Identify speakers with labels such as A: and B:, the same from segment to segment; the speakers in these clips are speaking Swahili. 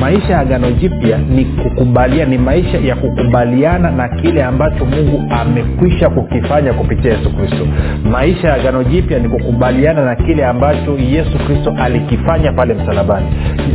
A: maisha ya agano jipya ni kukubalia ni maisha ya kukubaliana na kile ambacho mungu amekwisha kukifanya kupitia yesu kristo. Maisha ya agano jipya ni kukubaliana na kile ambacho yesu kristo alikifanya pale msalabani.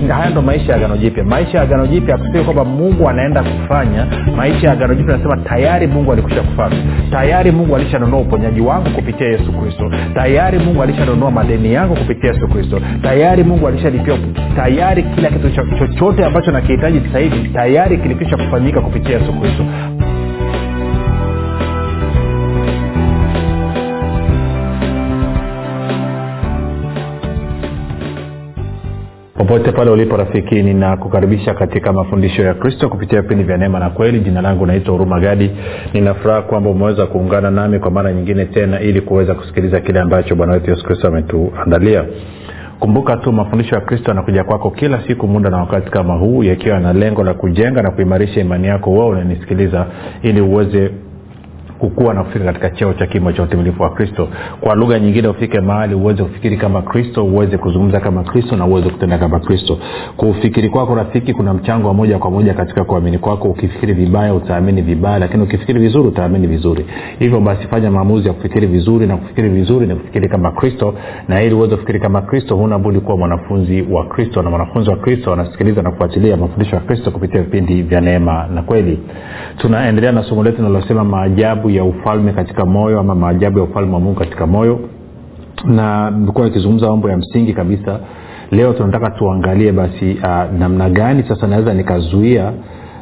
A: Haya ndo maisha ya agano jipya. Maisha ya agano jipya akusii kwamba mungu anaenda kufanya. Maisha ya agano jipya anasema tayari mungu alikwisha kufanya. Tayari mungu alishanunua uponyaji wangu kupitia yesu kristo. Tayari mungu alishanunua madeni yangu kupitia yesu kristo. Tayari mungu alishalipia tayari kila kitu chochote chochote ambacho nakihitaji hivi tayari kilikisha kufanyika kupitia yesu kristo popote pale ulipo rafiki ninakukaribisha katika mafundisho ya kristo kupitia vipindi vya neema na kweli. Jina langu naitwa huruma gadi. Ninafuraha kwamba umeweza kuungana nami kwa mara nyingine tena ili kuweza kusikiliza kile ambacho bwana wetu yesu kristo ametuandalia kumbuka tu mafundisho ya kristo yanakuja kwako kila siku muda na wakati kama huu yakiwa na lengo la kujenga na kuimarisha imani yako wewe unanisikiliza ili uweze kukua na kufika katika cheo cha kimo cha utimilifu wa kristo. Kwa lugha nyingine ufike mahali uweze kufikiri kama kristo uweze kuzungumza kama kristo na uweze kutenda kama kristo. Kufikiri kwako rafiki kuna mchango wa moja kwa moja katika kuamini kwako. Ukifikiri vibaya utaamini vibaya lakini ukifikiri vizuri utaamini vizuri. Hivyo basi fanya maamuzi ya kufikiri vizuri na kufikiri vizuri na kufikiri kama kristo. Na ili uweze kufikiri kama kristo huna budi kuwa mwanafunzi wa kristo. Na mwanafunzi wa kristo anasikiliza na kufuatilia mafundisho ya kristo kupitia vipindi vya neema na kweli. Tunaendelea na somo letu linalosema maajabu ya ufalme katika moyo ama maajabu ya ufalme wa mungu katika moyo. Na mekuwa nikizungumza mambo ya msingi kabisa. Leo tunataka tuangalie basi uh, namna gani sasa naweza nikazuia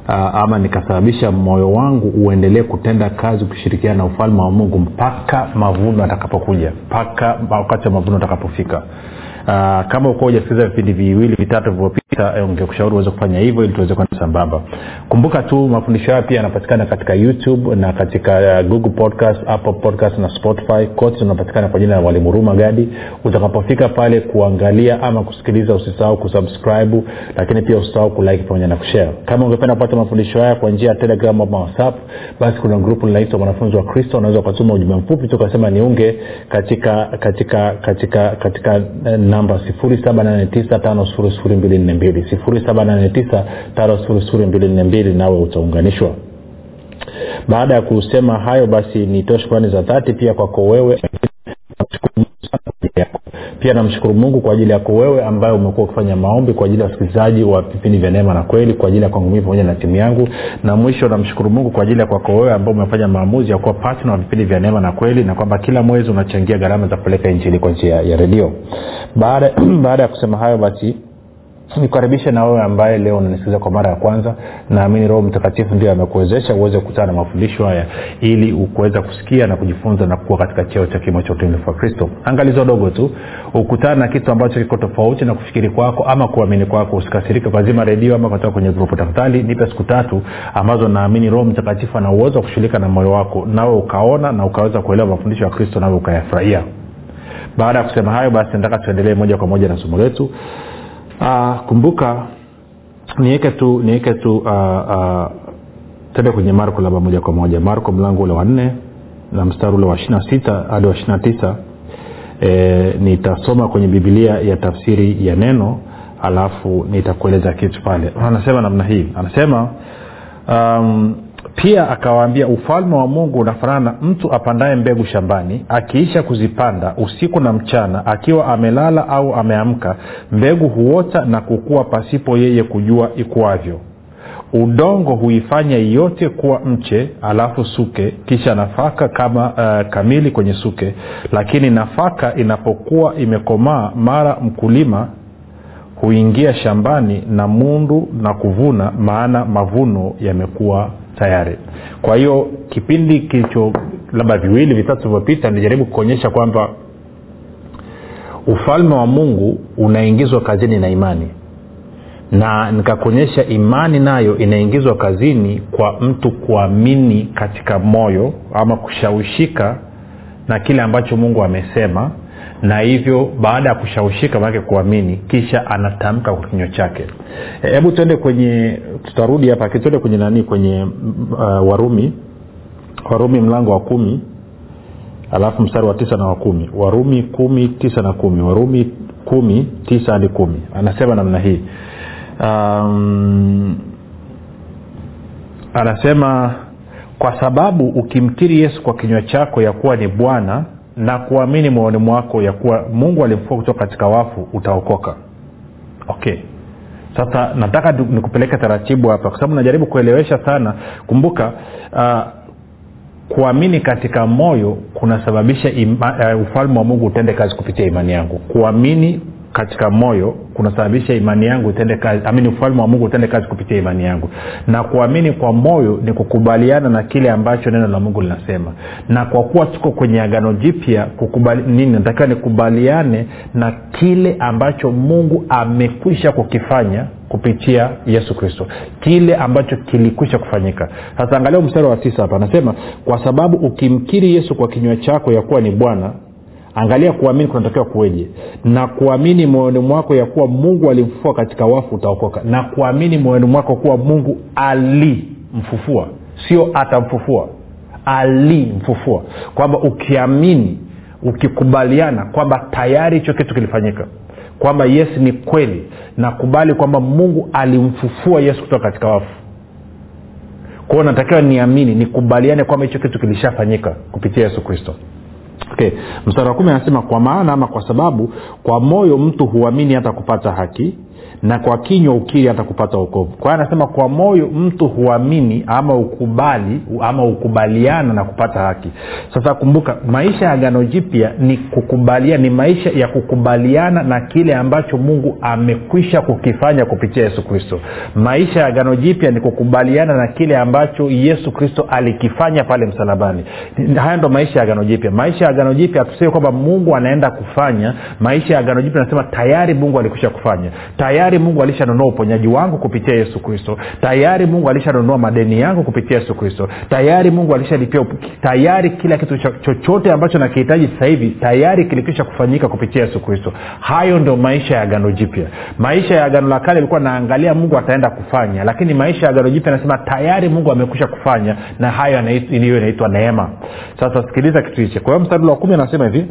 A: uh, ama nikasababisha moyo wangu uendelee kutenda kazi kushirikiana na ufalme wa mungu mpaka mavuno atakapokuja mpaka wakati wa mavuno atakapofika uh, kama ukuwa ujasikiliza vipindi viwili vitatu vilivyopita ungekushauri uweze kufanya hivyo ili tuweze kwenda sambamba. Kumbuka tu mafundisho hayo pia yanapatikana katika youtube na katika uh, google podcast apple podcast na spotify. Kote unapatikana kwa jina la mwalimu ruma gadi. Utakapofika pale kuangalia ama kusikiliza usisahau kusubscribe lakini pia usisahau kulike pamoja na kushare. Kama ungependa kupata mafundisho haya kwa njia ya telegram ama whatsapp basi kuna grupu linaitwa mwanafunzi wa kristo. Unaweza ukatuma ujumbe mfupi tukasema niunge katika katika katika katika namba 7895242 nawe utaunganishwa. Baada ya kusema hayo basi nitoe shukrani za dhati pia kwako wewe pia namshukuru mungu kwa ajili yako wewe ambaye umekuwa ukifanya maombi kwa ajili ya wasikilizaji wa vipindi vya neema na kweli kwa ajili ya kwangu mii pamoja na timu yangu. Na mwisho namshukuru mungu kwa ajili ya kwako wewe ambao umefanya maamuzi ya kuwa patna wa vipindi vya neema na kweli na kwamba kila mwezi unachangia gharama za kupeleka injili kwa njia ya redio. Baada, baada ya kusema hayo basi nikukaribishe na wewe ambaye leo unanisikiliza kwa mara ya kwanza. Naamini roho mtakatifu ndio amekuwezesha uweze kukutana na mafundisho haya ili ukuweza kusikia na kujifunza na kuwa katika cheo cha kimo cha utumilifu wa kristo. Angalizo dogo tu ukutana na kitu ambacho kiko tofauti na kufikiri kwako ama kuamini kwako usikasirike kwa redio ama katoka kwenye grupu. Tafadhali nipe siku tatu ambazo naamini roho mtakatifu ana uwezo wa kushughulika na moyo wako nawe ukaona na ukaweza kuelewa mafundisho ya kristo nawe ukayafurahia. Baada ya kusema hayo basi nataka tuendelee moja kwa moja na somo letu uh, kumbuka niweke tu niweke tu uh, uh, tende kwenye marko labda moja kwa moja. Marko mlango ule wa nne na mstari ule wa ishirina sita hadi wa ishirina tisa. E, nitasoma kwenye bibilia ya tafsiri ya neno alafu nitakueleza kitu pale. Anasema namna hii. Anasema um, pia akawaambia ufalme wa mungu unafanana na mtu apandaye mbegu shambani akiisha kuzipanda usiku na mchana akiwa amelala au ameamka mbegu huota na kukua pasipo yeye kujua ikuwavyo udongo huifanya yote kuwa mche alafu suke kisha nafaka kama uh, kamili kwenye suke. Lakini nafaka inapokuwa imekomaa mara mkulima huingia shambani na mundu na kuvuna maana mavuno yamekuwa tayari. Kwa hiyo kipindi kilicho labda viwili vitatu vilivyopita nilijaribu kuonyesha kwamba ufalme wa mungu unaingizwa kazini na imani. Na nikakuonyesha imani nayo inaingizwa kazini kwa mtu kuamini katika moyo ama kushawishika na kile ambacho mungu amesema na hivyo baada ya kushawishika manake kuamini kisha anatamka kwa kinywa chake. Hebu tuende kwenye tutarudi hapa tuende kwenye nani kwenye uh, warumi. Warumi mlango wa kumi alafu mstari wa tisa na wa kumi. Warumi kumi tisa na kumi. Warumi kumi tisa hadi kumi. Anasema namna hii. Um, anasema kwa sababu ukimkiri yesu kwa kinywa chako ya kuwa ni bwana na kuamini moyoni mwako ya kuwa mungu alimfua kutoka katika wafu utaokoka. Okay. Sasa nataka nikupeleke taratibu hapa kwa sababu najaribu kuelewesha sana. Kumbuka uh, kuamini katika moyo kunasababisha uh, ufalme wa mungu utende kazi kupitia imani yangu. Kuamini katika moyo kunasababisha imani yangu itende kazi amini ufalme wa mungu utende kazi kupitia imani yangu. Na kuamini kwa moyo ni kukubaliana na kile ambacho neno la mungu linasema. Na kwa kuwa tuko kwenye agano jipya natakiwa nikubaliane na kile ambacho mungu amekwisha kukifanya kupitia yesu kristo. Kile ambacho kilikwisha kufanyika. Sasa angalia mstari wa tisa hapa. Anasema kwa sababu ukimkiri yesu kwa kinywa chako ya kuwa ni bwana angalia kuamini kunatakiwa kuweje. Na kuamini moyoni mwako ya kuwa mungu alimfufua katika wafu utaokoka. Na kuamini moyoni mwako kuwa mungu alimfufua. Sio atamfufua. Alimfufua. Kwamba ukiamini ukikubaliana kwamba tayari hicho kitu kilifanyika. Kwamba yesu ni kweli. Nakubali kwamba mungu alimfufua yesu kutoka katika wafu. Kwao natakiwa niamini nikubaliane kwamba hicho kitu kilishafanyika kupitia yesu kristo okay. mstari wa kumi anasema kwa maana ama kwa sababu kwa moyo mtu huamini hata kupata haki na kwa kinywa ukiri hata kupata ukovu kwa hiyo anasema kwa moyo mtu huamini ama ukubali ama ukubaliana na kupata haki. Sasa kumbuka maisha ya agano jipya ni kukubalia ni maisha ya kukubaliana na kile ambacho mungu amekwisha kukifanya kupitia yesu kristo. Maisha ya agano jipya ni kukubaliana na kile ambacho yesu kristo alikifanya pale msalabani. Haya ndo maisha ya agano jipya. Maisha ya agano jipya hatusemi kwamba mungu anaenda kufanya. Maisha ya agano jipya anasema tayari mungu alikwisha kufanya tayari mungu alishanunua uponyaji wangu kupitia yesu kristo. Tayari mungu alishanunua madeni yangu kupitia yesu kristo. Tayari mungu alishalipia tayari kila kitu chochote ambacho nakihitaji sasa hivi tayari kilikisha kufanyika kupitia yesu kristo. Hayo ndio maisha ya agano jipya. Maisha ya agano la kale ilikuwa naangalia mungu ataenda kufanya lakini maisha ya agano jipya anasema tayari mungu amekwisha kufanya na hayo hiyo inaitwa neema. Sasa sikiliza kitu hichi. Kwa hiyo mstari wa kumi anasema hivi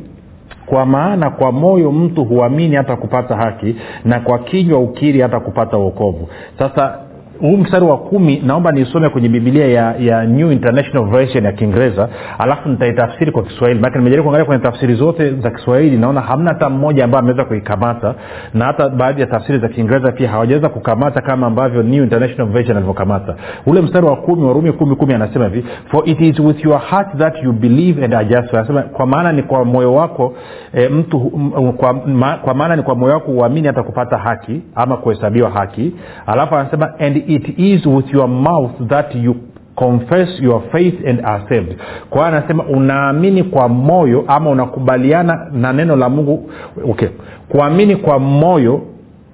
A: kwa maana kwa moyo mtu huamini hata kupata haki na kwa kinywa ukiri hata kupata uokovu sasa huu mstari wa kumi naomba niisome kwenye bibilia ya, ya new international version ya kiingereza alafu nitaitafsiri kwa kiswahili. Maake nimejaribu kuangalia kwenye tafsiri zote za kiswahili naona hamna hata mmoja ambaye ameweza kuikamata na hata baadhi ya tafsiri za kiingereza pia hawajaweza kukamata kama ambavyo new international version alivyokamata. Ule mstari wa kumi warumi kumi kumi anasema hivi for it is with your heart that you believe and are anasema kwa maana ni kwa moyo wako e, mtu m, kwa, ma, kwa maana ni kwa moyo wako uamini hata kupata haki ama kuhesabiwa haki. Alafu anasema and it is with your mouth that you confess your faith and are kwa hiyo anasema unaamini kwa moyo ama unakubaliana na neno la mungu? Okay. Kuamini kwa moyo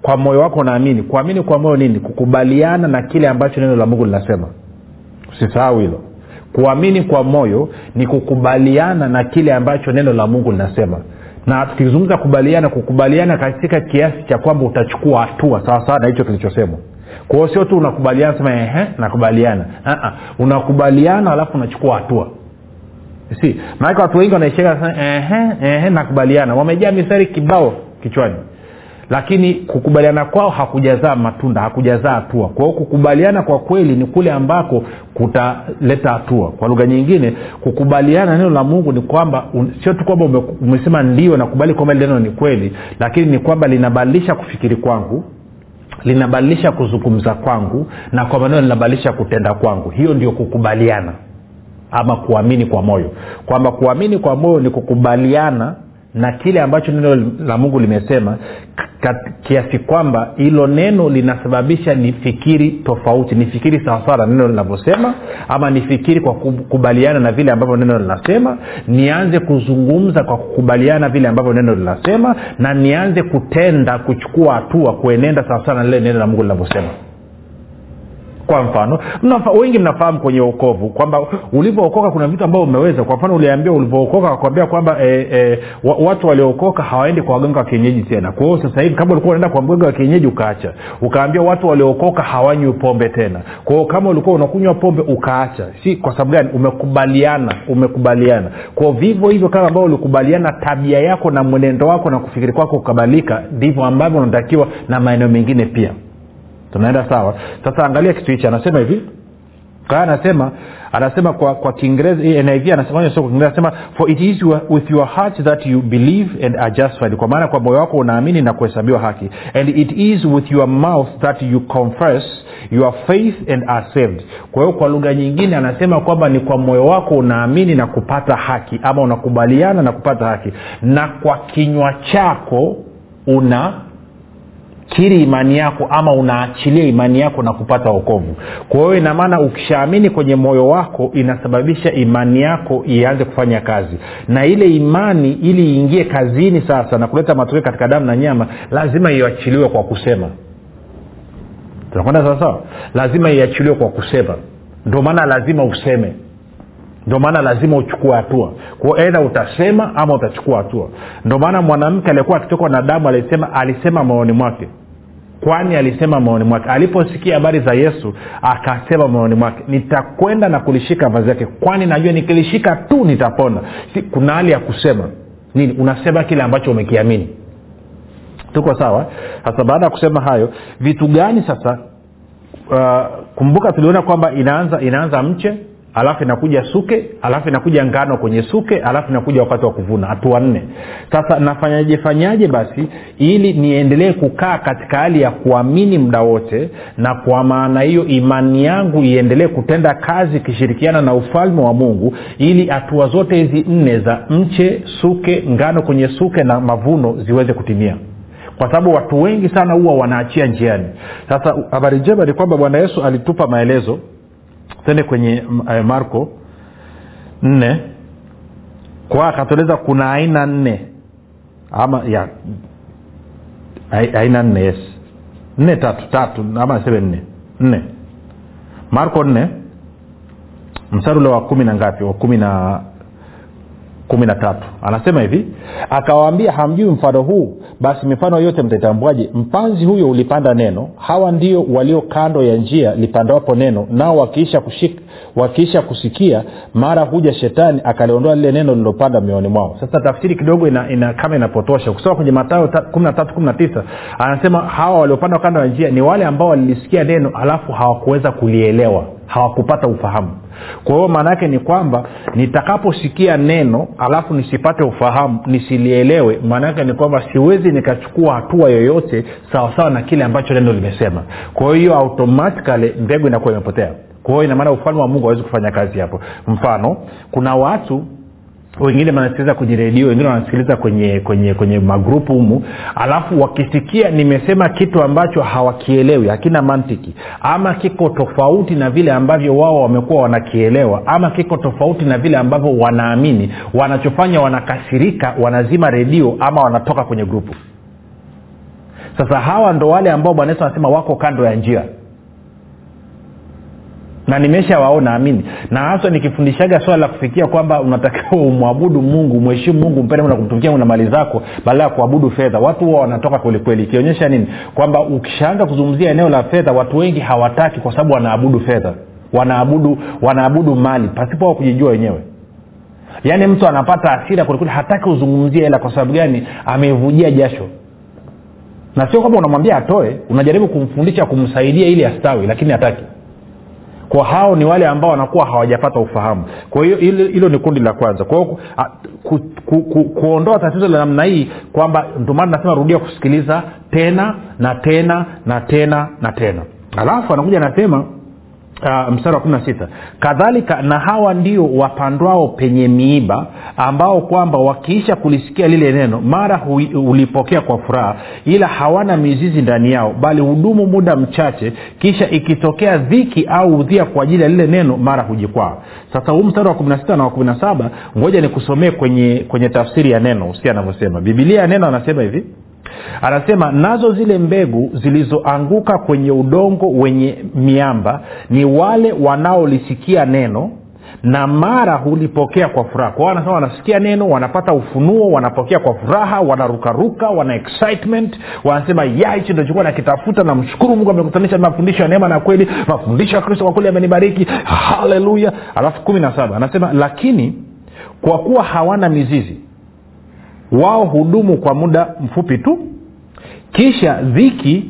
A: kwa moyo wako unaamini. Kuamini kwa moyo nini? Kukubaliana na kile ambacho neno la mungu linasema. Usisahau hilo. Kuamini kwa moyo ni kukubaliana na kile ambacho neno la mungu linasema. Na tukizungumza kubaliana kukubaliana katika kiasi cha kwamba utachukua hatua sawasawa na hicho kilichosemwa kwa hiyo sio tu unakubaliana sema ehe nakubaliana. Uh-uh. unakubaliana alafu unachukua hatua. Si maanake watu wengi ehe nakubaliana. Wamejaa mistari kibao kichwani. Lakini kukubaliana kwao hakujazaa matunda hakujazaa hatua. Kwa kukubaliana kwa kweli ni kule ambako kutaleta hatua. Kwa lugha nyingine kukubaliana neno la mungu ni kwamba sio tu kwamba umesema ndio nakubali kwamba neno ni kweli lakini ni kwamba linabadilisha kufikiri kwangu linabadilisha kuzungumza kwangu na kwa maneno linabadilisha kutenda kwangu. Hiyo ndio kukubaliana ama kuamini kwa moyo. Kwamba kuamini kwa moyo ni kukubaliana na kile ambacho neno la mungu limesema kiasi kwamba hilo neno linasababisha nifikiri tofauti nifikiri sawasawa na neno linavyosema ama nifikiri kwa kukubaliana na vile ambavyo neno linasema nianze kuzungumza kwa kukubaliana vile ambavyo neno linasema na nianze kutenda kuchukua hatua kuenenda sawasawa na lile neno la mungu linavyosema kwa mfano mnafa, wengi mnafahamu kwenye uokovu kwamba ulivyookoka kuna vitu ambavyo umeweza. Kwa mfano uliambia ulivyookoka wakwambia kwamba e, e, watu waliookoka hawaendi kwa waganga wa kienyeji tena. Kwa hiyo sasa hivi kama ulikuwa unaenda kwa mganga wa kienyeji ukaacha. Ukaambia watu waliookoka hawanywi pombe tena. Kwa hiyo kama ulikuwa unakunywa pombe ukaacha. Si kwa sababu gani? Umekubaliana umekubaliana. Kwa vivyo hivyo kama ambao ulikubaliana tabia yako na mwenendo wako na kufikiri kwako kukabalika ndivyo ambavyo unatakiwa na maeneo mengine pia tunaenda sawa. Sasa angalia kitu hichi anasema hivi. Kaa anasema anasema kwa kwa kiingereza kwa kiingereza anasema for it is with your heart that you believe and are justified. Kwa maana kwa moyo wako unaamini na kuhesabiwa haki. And it is with your mouth that you confess your faith and are saved. Kwa hiyo kwa lugha nyingine anasema kwamba ni kwa moyo wako unaamini na kupata haki ama unakubaliana na kupata haki. Na kwa kinywa chako una kiri imani yako ama unaachilia imani yako na kupata okovu kwa hiyo inamaana ukishaamini kwenye moyo wako inasababisha imani yako ianze kufanya kazi. Na ile imani ili iingie kazini sasa na kuleta matokeo katika damu na nyama lazima iachiliwe kwa kusema. Tunakwenda sawasawa lazima iachiliwe kwa kusema. Ndio maana lazima useme. Ndio maana lazima uchukue hatua. Kwao edha utasema ama utachukua hatua. Ndio maana mwanamke aliyekuwa akitokwa na damu alisema alisema moyoni mwake kwani alisema moyoni mwake? Aliposikia habari za yesu akasema moyoni mwake nitakwenda na kulishika vazi yake kwani najua nikilishika tu nitapona. Si, kuna hali ya kusema. Nini? Unasema kile ambacho umekiamini. Tuko sawa? Sasa baada ya kusema hayo vitu gani sasa uh, kumbuka tuliona kwamba inaanza inaanza mche alafu inakuja suke alafu inakuja ngano kwenye suke alafu inakuja wakati wa kuvuna. Hatua nne. Sasa nafanyaje fanyaje basi ili niendelee kukaa katika hali ya kuamini muda wote na kwa maana hiyo imani yangu iendelee kutenda kazi ikishirikiana na ufalme wa mungu ili hatua zote hizi nne za mche suke ngano kwenye suke na mavuno ziweze kutimia. Kwa sababu watu wengi sana huwa wanaachia njiani. Sasa habari njema ni kwamba bwana yesu alitupa maelezo tende kwenye uh, marko nne. Kwa akatueleza kuna aina nne. Ama ya aina nne yes. Nne tatu tatu ama niseme nne. Nne. Marko nne. Mstari ule wa kumi na ngapi? Wa kumi na kumi na tatu. Anasema hivi akawaambia hamjui mfano huu? Basi mifano yote mtaitambuaje mpanzi huyo ulipanda neno. Hawa ndio walio kando ya njia lipandawapo neno nao wakiisha wakiisha kusikia mara huja shetani akaliondoa lile neno lilopanda miooni mwao. Sasa tafsiri kidogo ina, ina, kama inapotosha. Kusoma kwenye matayo kumi na anasema hawa waliopanda kando ya njia ni wale ambao walilisikia neno alafu hawakuweza kulielewa hawakupata ufahamu kwa hiyo maana yake ni kwamba nitakaposikia neno alafu nisipate ufahamu nisilielewe maana yake ni kwamba siwezi nikachukua hatua yoyote sawasawa na kile ambacho neno limesema. Kwa hiyo automatikali mbegu inakuwa imepotea. Kwa hiyo inamaana ufalme wa mungu hawezi kufanya kazi hapo. Mfano kuna watu wengine wanasikiliza kwenye redio wengine wanasikiliza kwenye kwenye kwenye magrupu humu. Alafu wakisikia nimesema kitu ambacho hawakielewi hakina mantiki. Ama kiko tofauti na vile ambavyo wao wamekuwa wanakielewa ama kiko tofauti na vile ambavyo wanaamini. Wanachofanya wanakasirika wanazima redio ama wanatoka kwenye grupu. Sasa hawa ndo wale ambao bwana yesu anasema wako kando ya njia na nimeshawaona amini na haswa nikifundishaga swala la kufikia kwamba unatakiwa umwabudu mungu mheshimu mungu mpende na kumtumikia na mali zako badala ya kuabudu fedha. Watu huwa wanatoka kwelikweli ikionyesha nini? Kwamba ukishaanza kuzungumzia eneo la fedha watu wengi hawataki kwa sababu wanaabudu fedha. Wanaabudu wanaabudu mali pasipo kujijua wenyewe. Yaani mtu anapata asira kwelikweli hataki uzungumzie hela kwa sababu gani? Amevujia jasho. Na sio kwamba unamwambia atoe unajaribu kumfundisha kumsaidia ili astawi lakini hataki kwa hao ni wale ambao wanakuwa hawajapata ufahamu. Kwa hiyo hilo ni kundi la kwanza. Kwa hiyo ku, ku, ku, kuondoa tatizo la namna hii kwamba ndomana nasema rudia kusikiliza tena na tena na tena na tena. Alafu anakuja anasema uh, mstari wa kumi na sita. Kadhalika na hawa ndio wapandwao penye miiba ambao kwamba wakiisha kulisikia lile neno mara hulipokea kwa furaha ila hawana mizizi ndani yao bali hudumu muda mchache kisha ikitokea dhiki au udhia kwa ajili ya lile neno mara hujikwaa. Sasa huu mstari wa kumi na sita na wa kumi na saba ngoja nikusomee kwenye kwenye tafsiri ya neno. Usia anavyosema. Bibilia ya neno anasema hivi anasema nazo zile mbegu zilizoanguka kwenye udongo wenye miamba ni wale wanaolisikia neno na mara hulipokea kwa furaha. Kwao anasema wanasikia neno wanapata ufunuo wanapokea kwa furaha wanarukaruka wana excitement. Wanasema ya hichi ndo chukua nakitafuta namshukuru mungu amekutanisha mafundisho ya neema na kweli. Mafundisho ya kristo kwa kweli amenibariki haleluya! Alafu kumi na saba anasema lakini kwa kuwa hawana mizizi wao hudumu kwa muda mfupi tu. Kisha dhiki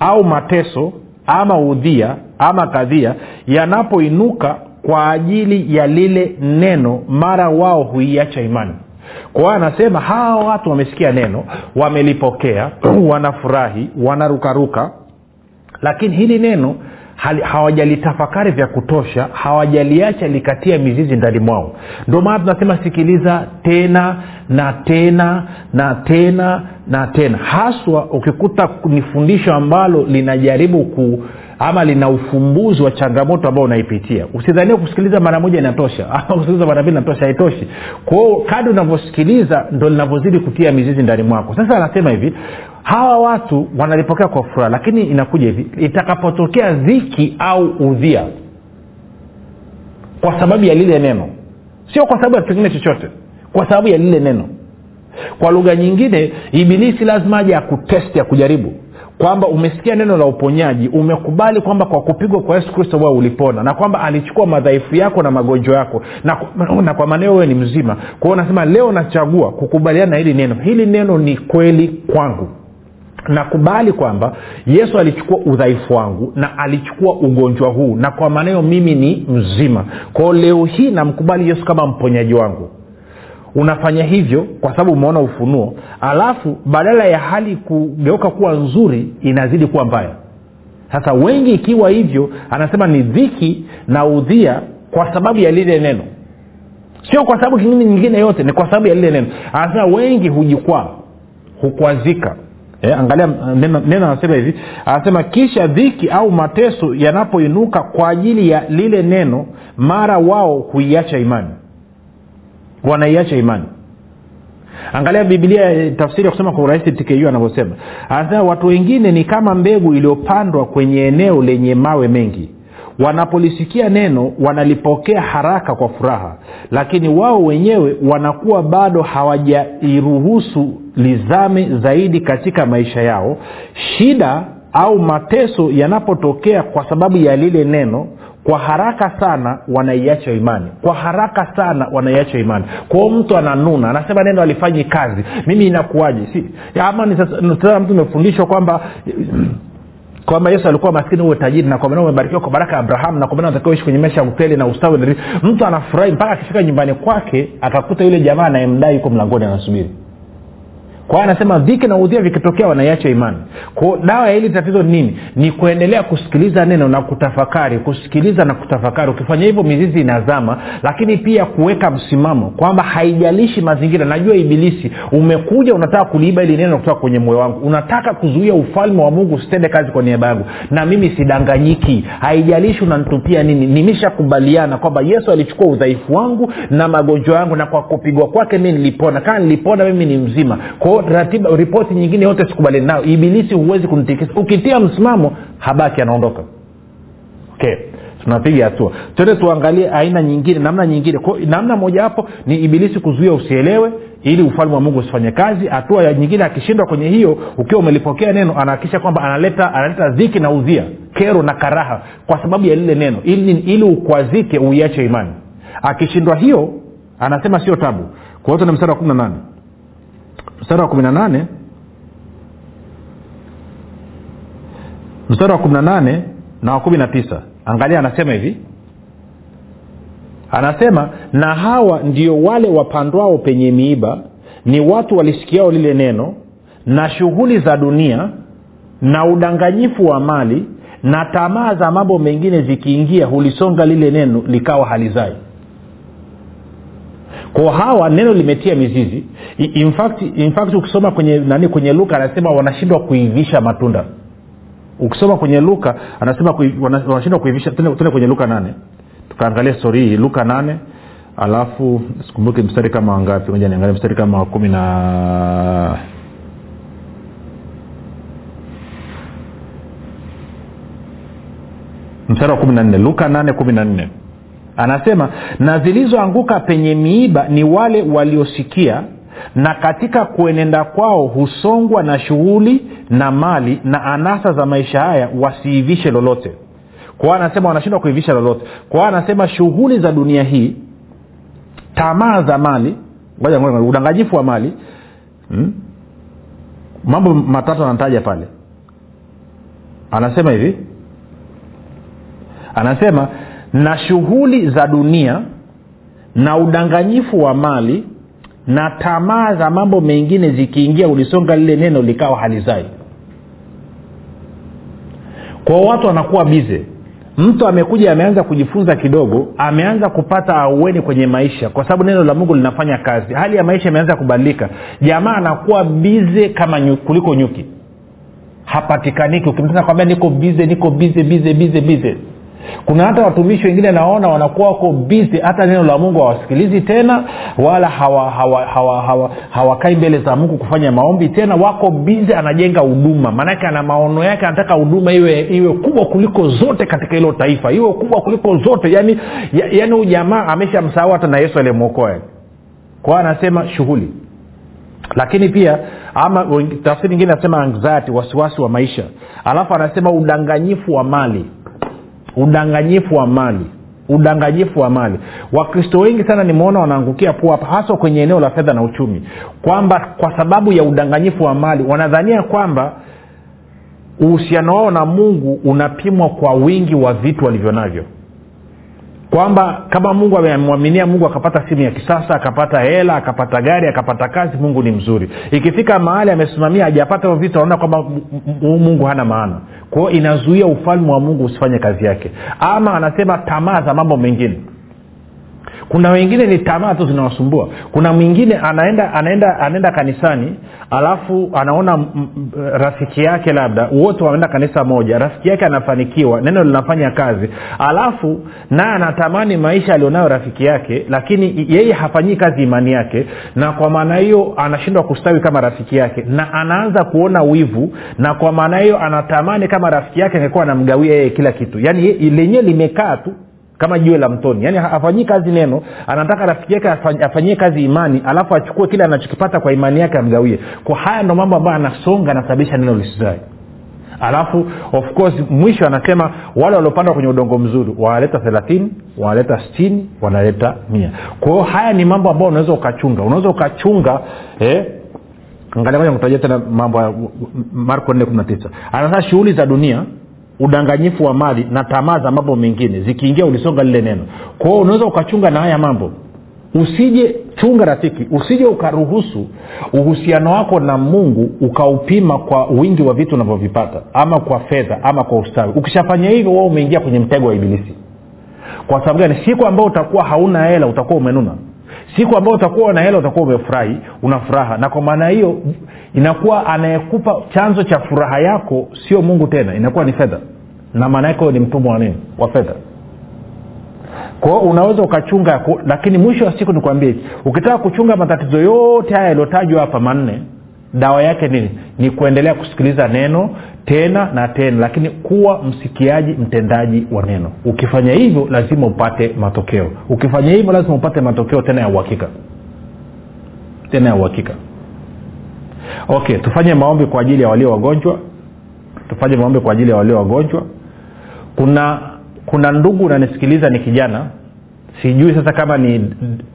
A: au mateso ama udhia ama kadhia yanapoinuka kwa ajili ya lile neno mara wao huiacha imani. Kwa anasema hawa watu wamesikia neno wamelipokea wanafurahi wanarukaruka. Lakini hili neno hawajalitafakari vya kutosha hawajaliacha likatia mizizi ndani mwao. Ndio maana tunasema sikiliza tena na tena na tena na tena. Haswa ukikuta ni fundisho ambalo linajaribu ku ama lina ufumbuzi wa changamoto ambao unaipitia. Usidhanie kusikiliza mara moja inatosha. Kusikiliza mara mbili inatosha haitoshi. Kwao kadi unavyosikiliza ndo linavyozidi kutia mizizi ndani mwako. Sasa anasema hivi hawa watu wanalipokea kwa furaha lakini inakuja hivi itakapotokea dhiki au udhia kwa sababu ya lile neno. Sio kwa sababu ya kitu kingine chochote kwa sababu ya lile neno. Kwa lugha nyingine ibilisi lazima aje akutesti akujaribu kwamba umesikia neno la uponyaji umekubali kwamba kwa kupigwa kwa yesu kristo wewe ulipona na kwamba alichukua madhaifu yako na magonjwa yako. Na, na kwa maneo wewe ni mzima. Kwao nasema leo nachagua kukubaliana na hili neno. Hili neno ni kweli kwangu. Nakubali kwamba yesu alichukua udhaifu wangu na alichukua ugonjwa huu na kwa maneo mimi ni mzima. Kwao leo hii namkubali yesu kama mponyaji wangu unafanya hivyo kwa sababu umeona ufunuo. Alafu badala ya hali kugeuka kuwa nzuri inazidi kuwa mbaya. Sasa wengi ikiwa hivyo anasema ni dhiki na udhia kwa sababu ya lile neno. Sio kwa sababu kingine nyingine yote ni kwa sababu ya lile neno. Anasema wengi hujikwaa hukwazika. E, angalia neno, neno anasema hivi. Anasema kisha dhiki au mateso yanapoinuka kwa ajili ya lile neno mara wao huiacha imani wanaiacha imani. Angalia biblia tafsiri ya kusema kwa urahisi tku anavyosema. Anasema watu wengine ni kama mbegu iliyopandwa kwenye eneo lenye mawe mengi. Wanapolisikia neno wanalipokea haraka kwa furaha. Lakini wao wenyewe wanakuwa bado hawajairuhusu lizame zaidi katika maisha yao. Shida au mateso yanapotokea kwa sababu ya lile neno kwa haraka sana wanaiacha imani. Kwa haraka sana wanaiacha imani. Kwao mtu ananuna anasema neno alifanyi kazi. Mimi inakuwaje? Si ama sasa mtu umefundishwa kwamba kwamba yesu alikuwa maskini huwe tajiri na kwa umebarikiwa kwa baraka ya abrahamu na kwa maana ishi kwenye maisha ya uteli na ustawi mtu anafurahi mpaka akifika nyumbani kwake akakuta yule jamaa anayemdai yuko mlangoni anasubiri kwa anasema dhiki na udhia vikitokea wanaiacha imani. Kwao dawa ya hili tatizo nini? Ni kuendelea kusikiliza neno na kutafakari kusikiliza na kutafakari. Ukifanya hivyo mizizi inazama lakini pia kuweka msimamo kwamba haijalishi mazingira. Najua ibilisi umekuja unataka kuliiba ili neno kutoka kwenye moyo wangu. Unataka kuzuia ufalme wa mungu usitende kazi kwa niaba yangu. Na mimi sidanganyiki. Haijalishi unanitupia nini. Nimeshakubaliana kwamba yesu alichukua udhaifu wangu na magonjwa yangu na kwa kupigwa kwake mi nilipona. Kama nilipona mimi ni mzima. Kwao ratiba ripoti nyingine yote sikubaliani nayo. Ibilisi huwezi kumtikisa. Ukitia msimamo habaki anaondoka. Okay. Tunapiga hatua. Twende tuangalie aina nyingine namna nyingine. Kwa namna mojawapo ni ibilisi kuzuia usielewe ili ufalme wa mungu usifanye kazi. Hatua ya nyingine akishindwa kwenye hiyo ukiwa umelipokea neno anahakikisha kwamba analeta analeta dhiki na udhia kero na karaha kwa sababu ya lile neno. Ili, ili ukwazike uiache imani. Akishindwa hiyo anasema sio tabu. Kwa hiyo tuna mstari wa kumi na nane mstari wa kumi na nane. Mstari wa kumi na nane na wa kumi na tisa. Angalia anasema hivi. Anasema na hawa ndio wale wapandwao penye miiba ni watu walisikiao lile neno na shughuli za dunia na udanganyifu wa mali na tamaa za mambo mengine zikiingia hulisonga lile neno likawa halizai kwa hawa neno limetia mizizi. In fact, in fact ukisoma kwenye nani kwenye luka anasema wanashindwa kuivisha matunda. Ukisoma kwenye luka anasema wanashindwa kuivisha tende kwenye luka nane. Tukaangalia stori hii luka nane alafu sikumbuki mstari kama wangapi moja niangalia mstari kama kumi na mstari wa kumi na nne. Luka nane kumi na nne anasema na zilizoanguka penye miiba ni wale waliosikia na katika kuenenda kwao husongwa na shughuli na mali na anasa za maisha haya wasiivishe lolote. Kwao anasema wanashindwa kuivisha lolote. Kwao anasema shughuli za dunia hii tamaa za mali udanganyifu wa mali hmm? mambo matatu anataja pale. Anasema hivi. Anasema na shughuli za dunia na udanganyifu wa mali na tamaa za mambo mengine zikiingia ulisonga lile neno likawa halizai. Kwao watu wanakuwa bize mtu amekuja ameanza kujifunza kidogo ameanza kupata aueni kwenye maisha kwa sababu neno la mungu linafanya kazi. Hali ya maisha imeanza kubadilika. Jamaa anakuwa bize kama nyu, kuliko nyuki. Hapatikaniki. Ukimtana kwambia niko bize niko bize bize bize bize kuna hata watumishi wengine naona wanakuwa wako bizi hata neno la mungu hawasikilizi tena wala hawakai hawa, hawa, hawa, hawa mbele za mungu kufanya maombi tena. Wako bizi anajenga huduma. Maanake ana maono yake anataka huduma iwe iwe kubwa kuliko zote katika hilo taifa. Iwe kubwa kuliko zote. Yani ya, yani huyu jamaa ameshamsahau hata na yesu aliyemwokoa. Kwao anasema shughuli. Lakini pia ama tafsiri nyingine anasema anxiety wasiwasi wa maisha. Alafu anasema udanganyifu wa mali udanganyifu wa mali. Udanganyifu wa mali. Wakristo wengi sana nimeona wanaangukia pua hapa haswa kwenye eneo la fedha na uchumi. Kwamba kwa sababu ya udanganyifu wa mali wanadhania kwamba uhusiano wao na mungu unapimwa kwa wingi wa vitu walivyo navyo kwamba kama mungu amemwaminia mungu akapata simu ya kisasa akapata hela akapata gari akapata kazi mungu ni mzuri. Ikifika mahali amesimamia hajapata hivyo vitu anaona kwamba mungu hana maana. Kwao inazuia ufalme wa mungu usifanye kazi yake. Ama anasema tamaa za mambo mengine kuna wengine ni tamaa tu zinawasumbua. Kuna mwingine anaenda anaenda anaenda kanisani alafu anaona m, m, rafiki yake labda wote wameenda kanisa moja rafiki yake anafanikiwa neno linafanya kazi. Alafu naye anatamani maisha alionayo rafiki yake lakini yeye hafanyii kazi imani yake na kwa maana hiyo anashindwa kustawi kama rafiki yake na anaanza kuona wivu na kwa maana hiyo anatamani kama rafiki yake angekuwa anamgawia yeye kila kitu. Yaani lenyewe limekaa tu kama jiwe la mtoni. Yaani afanyii kazi neno anataka rafiki yake afanyie kazi imani alafu achukue kile anachokipata kwa imani yake amgawie. Kwa haya ndo mambo ambayo anasonga anasababisha neno lisizae alafu of course mwisho anasema wale waliopandwa kwenye udongo mzuri wanaleta thelathini wanaleta stini wanaleta mia. Kwa hiyo haya ni mambo ambayo unaweza ukachunga. Unaweza ukachunga eh, angalia moja kutajia tena mambo ya marko nne kumi na tisa. Anasema shughuli za dunia udanganyifu wa mali na tamaa za mambo mengine. Zikiingia ulisonga lile neno. Kwao unaweza ukachunga na haya mambo. Usije chunga rafiki usije ukaruhusu uhusiano wako na mungu ukaupima kwa wingi wa vitu unavyovipata ama kwa fedha ama kwa ustawi. Ukishafanya hivyo wao umeingia kwenye mtego wa ibilisi. Kwa sababu gani? Siku ambao utakuwa hauna hela utakuwa umenuna siku ambao utakuwa na hela utakuwa umefurahi una furaha. Na kwa maana hiyo inakuwa anayekupa chanzo cha furaha yako sio mungu tena inakuwa ni fedha. Na maana yake ni mtumwa wa nini? Wa fedha. Kwao unaweza ukachunga lakini mwisho wa siku nikwambie ukitaka kuchunga matatizo yote haya yaliyotajwa hapa manne dawa yake nini? Ni kuendelea kusikiliza neno tena na tena lakini kuwa msikiaji mtendaji wa neno. Ukifanya hivyo lazima upate matokeo. Ukifanya hivyo lazima upate matokeo tena ya uhakika. Tena ya uhakika. Okay tufanye maombi kwa ajili ya walio wagonjwa. Tufanye maombi kwa ajili ya walio wagonjwa. Kuna kuna ndugu unanisikiliza ni kijana sijui sasa kama ni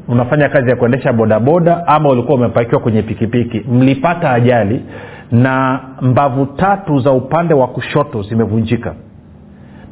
A: unafanya kazi ya kuendesha bodaboda ama ulikuwa umepakiwa kwenye pikipiki. Mlipata ajali na mbavu tatu za upande wa kushoto zimevunjika.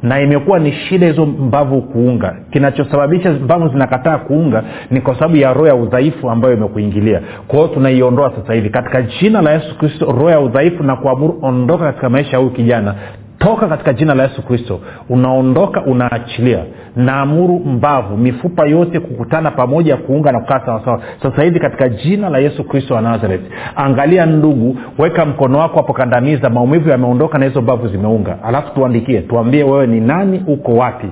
A: Na imekuwa ni shida hizo mbavu kuunga. Kinachosababisha mbavu zinakataa kuunga ni kwa sababu ya roho ya udhaifu ambayo imekuingilia. Kwa tunaiondoa sasa hivi. Katika jina la yesu kristo roho ya udhaifu na kuamuru ondoka katika maisha ya huyu kijana toka katika jina la yesu kristo unaondoka unaachilia. Naamuru mbavu mifupa yote kukutana pamoja kuunga na kukaa sawasawa. Sasa hivi katika jina la yesu kristo wa nazareth angalia ndugu weka mkono wako hapo kandamiza. Maumivu yameondoka na hizo mbavu zimeunga. Alafu tuandikie tuambie wewe ni nani uko wapi?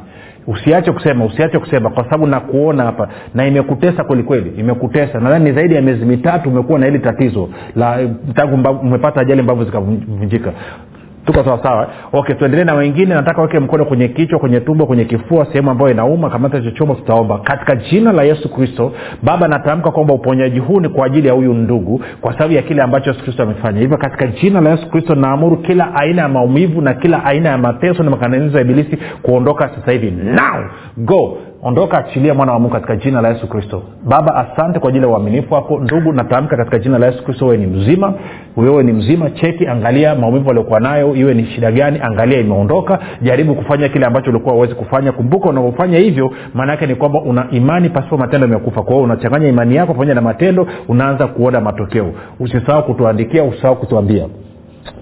A: Usiache kusema usiache kusema kwa sababu nakuona hapa na imekutesa kwelikweli imekutesa. Nadhani ni zaidi ya miezi mitatu umekuwa na hili tatizo la tangu umepata ajali mbavu zikavunjika tuko sawasawa okay tuendelee na wengine. Nataka weke mkono kwenye kichwa kwenye tumbo kwenye kifua sehemu ambayo inauma. Kamata hicho tutaomba. Katika jina la yesu kristo baba natamka kwamba uponyaji huu ni kwa ajili ya huyu ndugu kwa sababu ya kile ambacho yesu kristo amefanya. Hivyo katika jina la yesu kristo naamuru kila aina ya maumivu na kila aina ya mateso na makananizo ya ibilisi kuondoka sasa hivi. Now go ondoka achilia mwana wa mungu katika jina la yesu kristo. Baba asante kwa ajili ya uaminifu wako. Ndugu natamka katika jina la yesu kristo wewe ni mzima. Wewe ni mzima. Cheki angalia maumivu aliokuwa nayo. Iwe ni shida gani angalia imeondoka. Jaribu kufanya kile ambacho ulikuwa uwezi kufanya. Kumbuka unavyofanya hivyo maana yake ni kwamba una imani pasipo matendo imekufa kwa hiyo unachanganya imani yako pamoja na matendo unaanza kuona matokeo. Usisahau kutuandikia usisahau kutuambia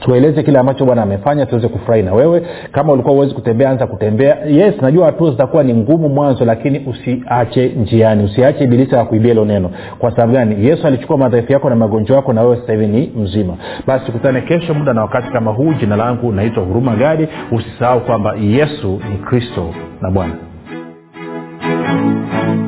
A: tueleze kile ambacho bwana amefanya tuweze kufurahi na wewe. Kama ulikuwa uwezi kutembea anza kutembea. Yes najua hatua zitakuwa ni ngumu mwanzo lakini usiache njiani. Usiache ibilisi akuibia hilo neno. Kwa sababu gani? Yesu alichukua madhaifu yako na magonjwa yako na wewe sasa hivi ni mzima. Basi tukutane kesho muda na wakati kama huu. Jina langu naitwa huruma gadi. Usisahau kwamba yesu ni kristo na bwana.
B: ee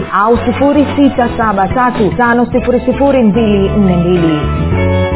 B: 7895242 au 6735242